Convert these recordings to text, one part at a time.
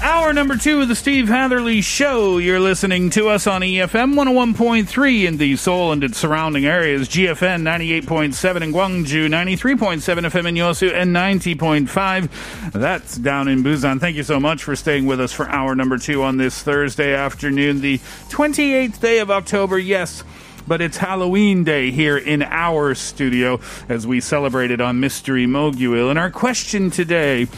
Hour number two of the Steve Hatherly Show. You're listening to us on EFM 101.3 in the Seoul and its surrounding areas, GFN 98.7 in Gwangju, 93.7 FM in Yosu, and 90.5. That's down in Busan. Thank you so much for staying with us for hour number two on this Thursday afternoon, the 28th day of October. Yes. But it's Halloween day here in our studio as we celebrate it on Mystery Moguil. And our question today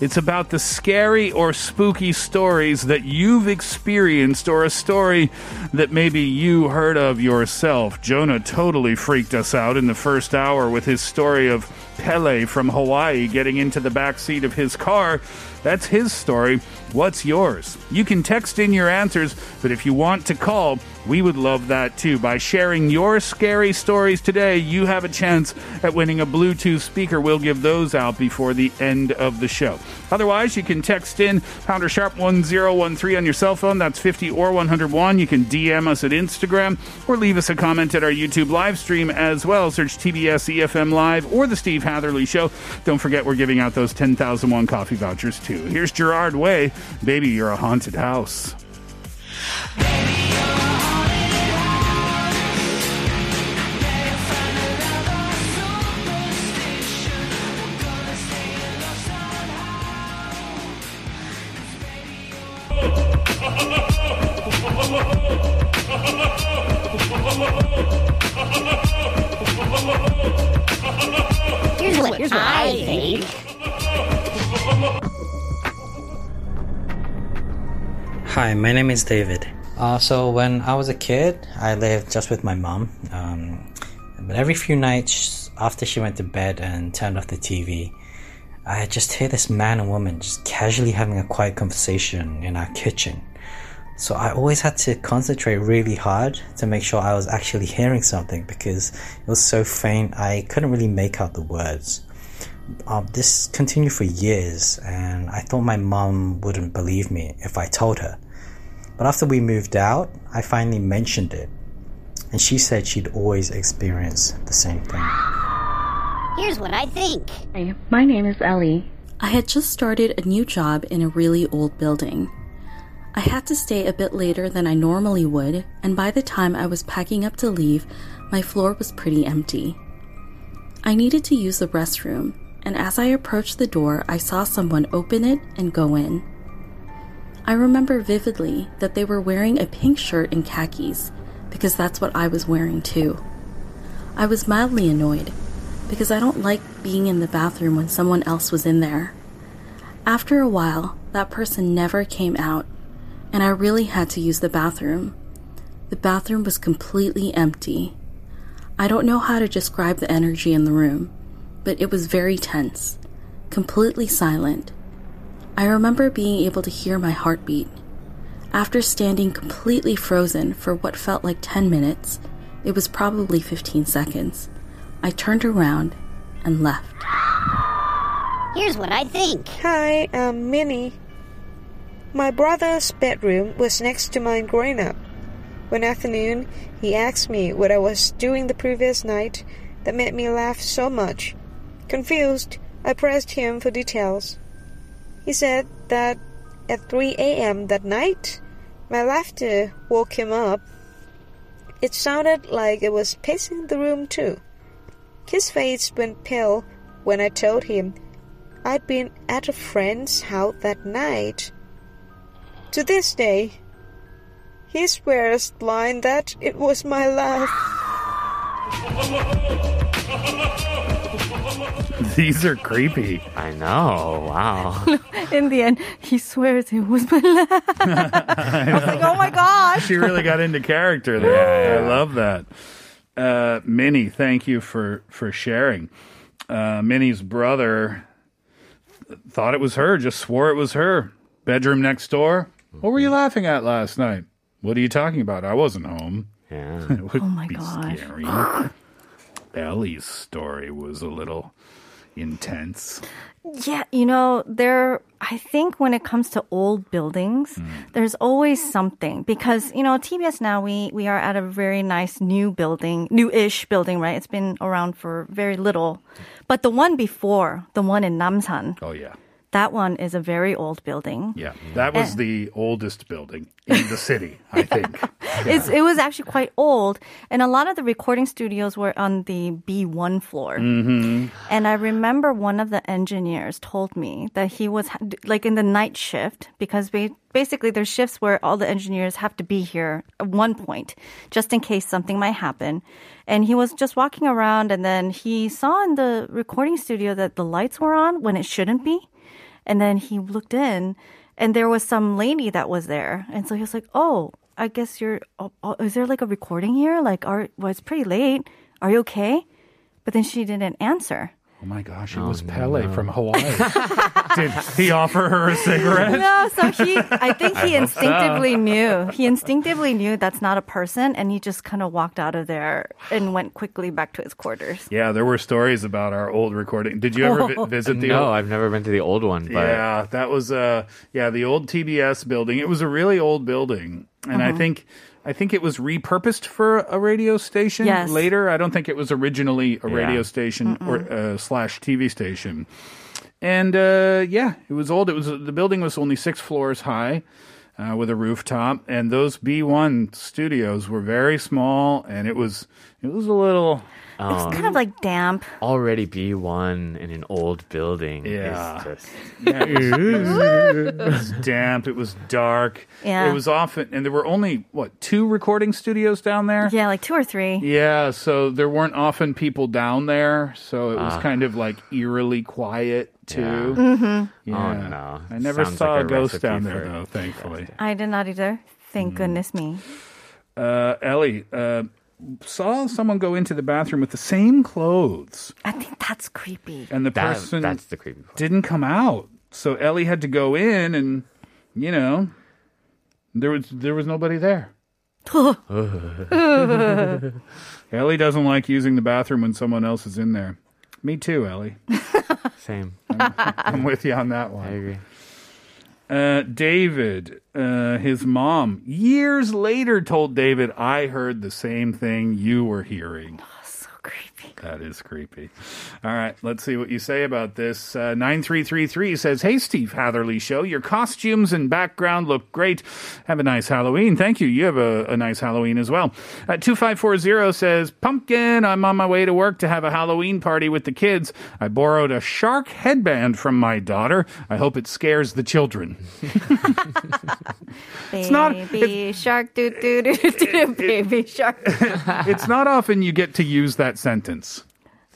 it's about the scary or spooky stories that you've experienced or a story that maybe you heard of yourself. Jonah totally freaked us out in the first hour with his story of Pele from Hawaii getting into the back seat of his car. That's his story. What's yours? You can text in your answers, but if you want to call, we would love that too. By sharing your scary stories today, you have a chance at winning a Bluetooth speaker. We'll give those out before the end of the show. Otherwise, you can text in pounder sharp 1013 on your cell phone. That's 50 or 101. You can DM us at Instagram or leave us a comment at our YouTube live stream as well. Search TBS EFM Live or The Steve Hatherly Show. Don't forget, we're giving out those 10,001 coffee vouchers too. Here's Gerard Way. Baby, you're a haunted house. Here's I think. Hi, my name is David. Uh, so when I was a kid, I lived just with my mom. Um, but every few nights after she went to bed and turned off the TV, I just hear this man and woman just casually having a quiet conversation in our kitchen. So I always had to concentrate really hard to make sure I was actually hearing something because it was so faint I couldn't really make out the words. Um, this continued for years, and I thought my mom wouldn't believe me if I told her. But after we moved out, I finally mentioned it, and she said she'd always experienced the same thing. Here's what I think. Hi, my name is Ellie. I had just started a new job in a really old building. I had to stay a bit later than I normally would, and by the time I was packing up to leave, my floor was pretty empty. I needed to use the restroom, and as I approached the door, I saw someone open it and go in. I remember vividly that they were wearing a pink shirt and khakis, because that's what I was wearing too. I was mildly annoyed, because I don't like being in the bathroom when someone else was in there. After a while, that person never came out, and I really had to use the bathroom. The bathroom was completely empty. I don't know how to describe the energy in the room, but it was very tense, completely silent. I remember being able to hear my heartbeat. After standing completely frozen for what felt like 10 minutes, it was probably 15 seconds, I turned around and left. Here's what I think. Hi, I'm Minnie. My brother's bedroom was next to mine growing up. One afternoon, he asked me what I was doing the previous night that made me laugh so much. Confused, I pressed him for details. He said that at 3 a.m. that night, my laughter woke him up. It sounded like it was pacing the room too. His face went pale when I told him I'd been at a friend's house that night. To this day, He swears blind that it was my love. These are creepy. I know. Wow. In the end, he swears it was my love. I was like, oh my gosh. She really got into character there. Yeah, yeah. I love that. Uh, Minnie, thank you for for sharing. Uh, Minnie's brother th- thought it was her, just swore it was her. Bedroom next door. What were you laughing at last night? What are you talking about? I wasn't home. Yeah. It would Oh my be gosh. Ellie's story was a little intense. Yeah, you know, there, I think when it comes to old buildings, hmm. there's always something because, you know, TBS now, we, we are at a very nice new building, new-ish building, right? It's been around for very little. But the one before, the one in Namsan, Oh yeah. That one is a very old building. Yeah. That was Eh. the oldest building in the city, I think. It's, it was actually quite old. And a lot of the recording studios were on the B1 floor. Mm-hmm. And I remember one of the engineers told me that he was like in the night shift because ba- basically there's shifts where all the engineers have to be here at one point just in case something might happen. And he was just walking around and then he saw in the recording studio that the lights were on when it shouldn't be. And then he looked in and there was some lady that was there. And so he was like, "Oh, I guess you're oh, oh, is there like a recording here? Like are well, it's pretty late. Are you okay?" But then she didn't answer. Oh my gosh, it Oh, was no. Pele from Hawaii. Did he offer her a cigarette? No, so he, I think he I hope so. instinctively knew. He instinctively knew that's not a person, and he just kind of walked out of there and went quickly back to his quarters. Yeah, there were stories about our old recording. Did you ever vi- visit the no, old? I've never been to the old one, but Yeah, that was uh yeah, the old TBS building. It was a really old building. And I Uh-huh. think I think it was repurposed for a radio station Yes. later. I don't think it was originally a Yeah. radio station or uh, slash TV station. And uh, yeah, it was old. It was the building was only six floors high. Uh, with a rooftop, and those B1 studios were very small, and it was it was a little It's um, kind of like damp. already B1 in an old building. Yeah. Is just, Yeah, it, was, it was damp. It was dark. Yeah. It was often, and there were only what two recording studios down there. Yeah, like two or three. Yeah, so there weren't often people down there, so it was Ah. kind of like eerily quiet too. Yeah. Mm-hmm. Yeah. Oh, no. I never Sounds saw like a a ghost down there though, thankfully. I did not either. Thank Mm. goodness me. Uh, Ellie uh, saw someone go into the bathroom with the same clothes, I think that's creepy. and the That, person that's the creepy part. didn't come out. So Ellie had to go in, and you know, there was there was nobody there. Ellie doesn't like using the bathroom when someone else is in there. Me too, Ellie. Same. I'm with you on that I one. agree. Uh, David, uh, his mom, years later told David, I heard the same thing you were hearing. That is creepy. All right, let's see what you say about this. Uh, 9333 says, Hey, Steve Hatherly Show, your costumes and background look great. Have a nice Halloween. Thank you. You have a, a nice Halloween as well. Uh, 2540 says, Pumpkin, I'm on my way to work to have a Halloween party with the kids. I borrowed a shark headband from my daughter. I hope it scares the children. Baby not- shark, doo doo doo doo, baby shark. it's not often you get to use that sentence.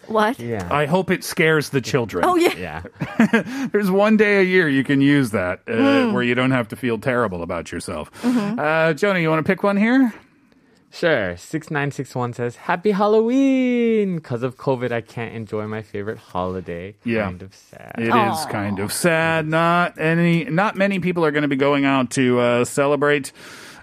What? Yeah. I hope it scares the children. Oh yeah. yeah. There's one day a year you can use that uh, where you don't have to feel terrible about yourself. Uh, Jonah, you want to pick one here? Sure. 6961 says, Happy Halloween! Because of COVID, I can't enjoy my favorite holiday. Yeah. Kind of sad. It is kind of sad. Not any, not many people are going to be going out to uh, celebrate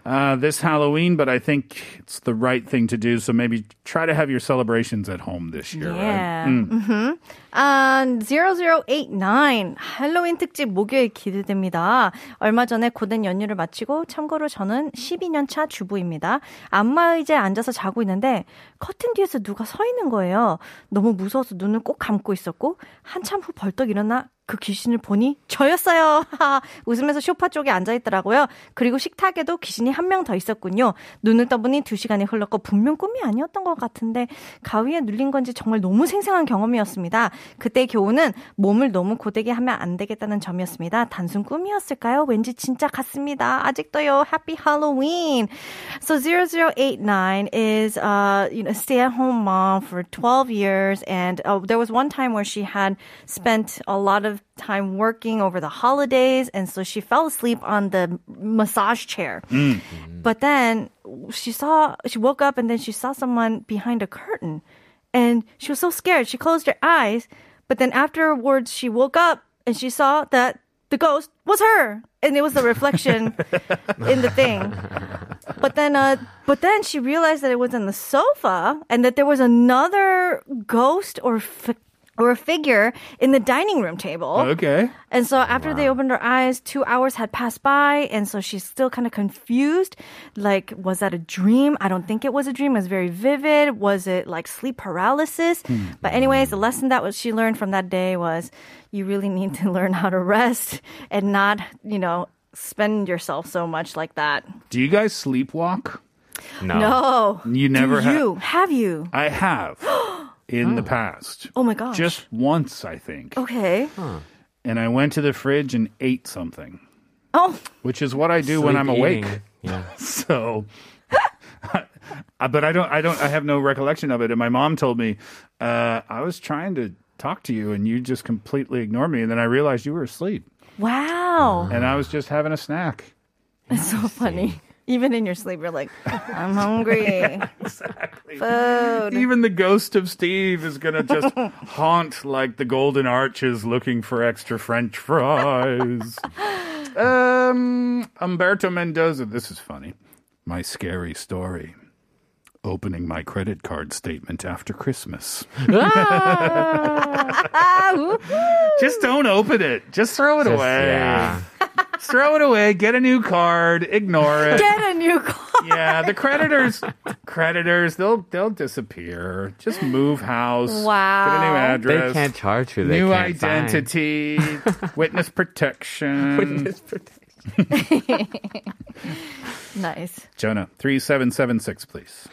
uh, this Halloween, but I think it's the right thing to do. So maybe try to have your celebrations at home this year. Yeah. Right? Mm. Mm-hmm. Um, 0089 할로윈 특집 목요일 기대됩니다. 얼마 전에 고된 연휴를 마치고 참고로 저는 12년 차 주부입니다. 안마의자에 앉아서 자고 있는데 커튼 뒤에서 누가 서 있는 거예요. 너무 무서워서 눈을 꼭 감고 있었고 한참 후 벌떡 일어나 그 귀신을 보니 저였어요. 웃으면서 쇼파 쪽에 앉아 있더라고요. 그리고 식탁에도 귀신이 한 명 더 있었군요. 눈을 떠보니 두 시간이 흘렀고 분명 꿈이 아니었던 것 같은데 가위에 눌린 건지 정말 너무 생생한 경험이었습니다. 그때 교훈은 몸을 너무 고되게 하면 안 되겠다는 점이었습니다. 단순 꿈이었을까요? 왠지 진짜 같습니다. 아직도요. Happy Halloween. So 0089 is uh you know stay-at-home mom for 12 years and uh, there was one time where she had spent a lot of time working over the holidays and so she fell asleep on the massage chair. But then she saw, she woke up and then she saw someone behind a curtain. And she was so scared. She closed her eyes. But then afterwards, she woke up and she saw that the ghost was her. And it was the reflection in the thing. But then, uh, but then she realized that it was on the sofa and that there was another ghost or fi- or a figure in the dining room table. Okay. And so after they opened her eyes, two hours had passed by. And so she's still kind of confused. Like, was that a dream? I don't think it was a dream. It was very vivid. Was it like sleep paralysis? Hmm. But anyways, the lesson that was she learned from that day was you really need to learn how to rest and not, you know, spend yourself so much like that. Do you guys sleepwalk? No. No. You never have. you? Have you? I have in the past. Oh my gosh. Just once, I think. Okay. And I went to the fridge and ate something, Oh, which is what I do when I'm awake. Yeah. So, but I don't, I don't, I have no recollection of it. And my mom told me, uh, I was trying to talk to you and you just completely ignored me. And then I realized you were asleep wow. and I was just having a snack. It's so funny. Even in your sleep, you're like, I'm hungry. exactly. Food. Even the ghost of Steve is going to just haunt like the Golden Arches looking for extra French fries. um, Umberto Mendoza, this is funny. My scary story. Opening my credit card statement after Christmas. Just don't open it. Just throw it Just- away. yeah. Just throw it away. Get a new card. Ignore it. Get a new card. yeah, the creditors, creditors, they'll they'll disappear. Just move house. Wow. Get a new address. They can't charge you. they new can't find. identity. witness protection. Witness protection. Nice. Jonah three seven seven six, please.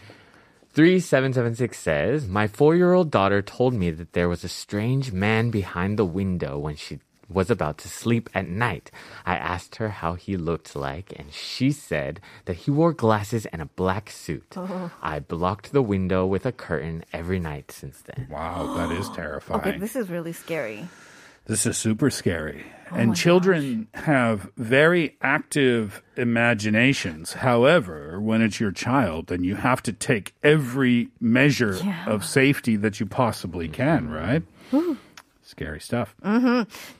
3776 says, My four year old daughter told me that there was a strange man behind the window when she was about to sleep at night. I asked her how he looked like, and she said that he wore glasses and a black suit. Oh. I blocked the window with a curtain every night since then. Wow, that is terrifying. Okay, this is really scary. This is super scary. Oh and children have very active imaginations. However, when it's your child, then you have to take every measure Yeah. of safety that you possibly can, right? Scary stuff.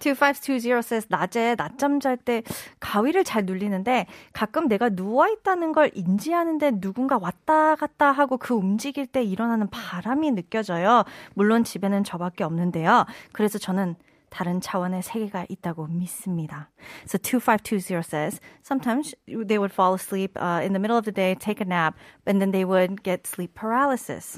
2520 says 낮에 낮잠 잘 때 가위를 잘 눌리는데 가끔 내가 누워 있다는 걸 인지하는데 누군가 왔다 갔다 하고 그 움직일 때 일어나는 바람이 느껴져요. 물론 집에는 저밖에 없는데요. 그래서 저는 다른 차원의 세계가 있다고 믿습니다. So 2520 says sometimes they would fall asleep uh, in the middle of the day, take a nap, and then they would get sleep paralysis.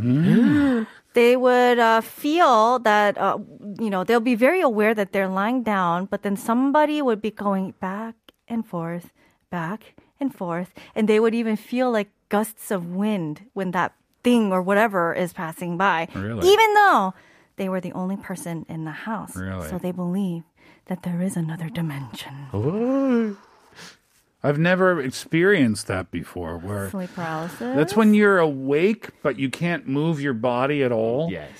they would uh, feel that uh, you know they'll be very aware that they're lying down, but then somebody would be going back and forth, back and forth, and they would even feel like gusts of wind when that thing or whatever is passing by, Really? even though they were the only person in the house. Really? So they believe that there is another dimension. I've never experienced that before where Sleep paralysis. that's when you're awake but you can't move your body at all. Yes.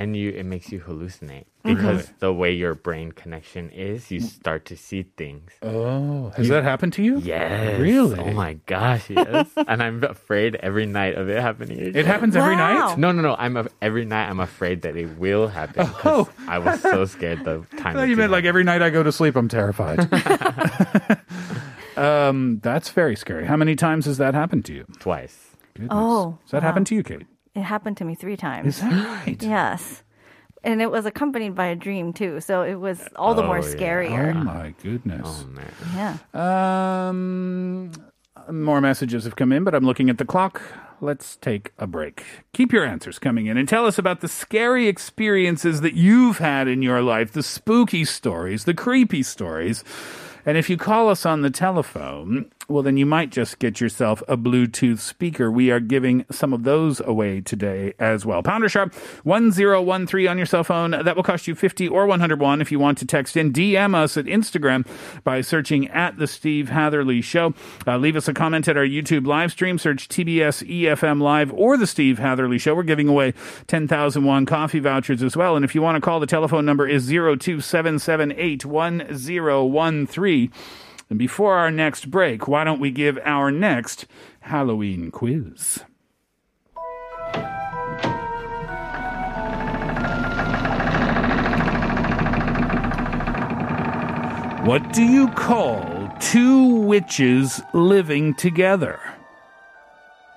And you, it makes you hallucinate because Really? the way your brain connection is, you start to see things. Oh, has that happened to you? Yes. Really? Oh my gosh, yes. and I'm afraid every night of it happening. It happens every Wow. night? No, no, no. I'm a, every night. I'm afraid that it will happen. 'cause I was so scared the time. I thought you meant like every night I go to sleep, I'm terrified. um, that's very scary. How many times has that happened to you? twice. Goodness. Oh, Has that wow. happened to you, Kate? It happened to me three times. Is that right? Yes. And it was accompanied by a dream too, so it was all the more Oh, yeah. scarier. Oh my goodness. Oh man. Yeah. Um, more messages have come in, but I'm looking at the clock. Let's take a break. Keep your answers coming in and tell us about the scary experiences that you've had in your life, the spooky stories, the creepy stories. And if you call us on the telephone, well, then you might just get yourself a Bluetooth speaker. We are giving some of those away today as well. Pounder Sharp 1013 on your cell phone. That will cost you 50 or 101 if you want to text in. DM us at Instagram by searching at The Steve Hatherly Show. Uh, leave us a comment at our YouTube live stream. Search TBS EFM Live or The Steve Hatherly Show. We're giving away 10,001 coffee vouchers as well. And if you want to call, the telephone number is 027781013. And before our next break, why don't we give our next Halloween quiz? What do you call two witches living together?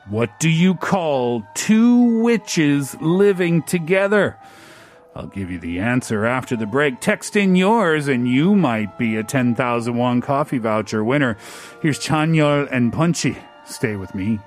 What do you call two witches living together? I'll give you the answer after the break. Text in yours and you might be a 10,000 won coffee voucher winner. Here's Chanyeol and Punchy. Stay with me.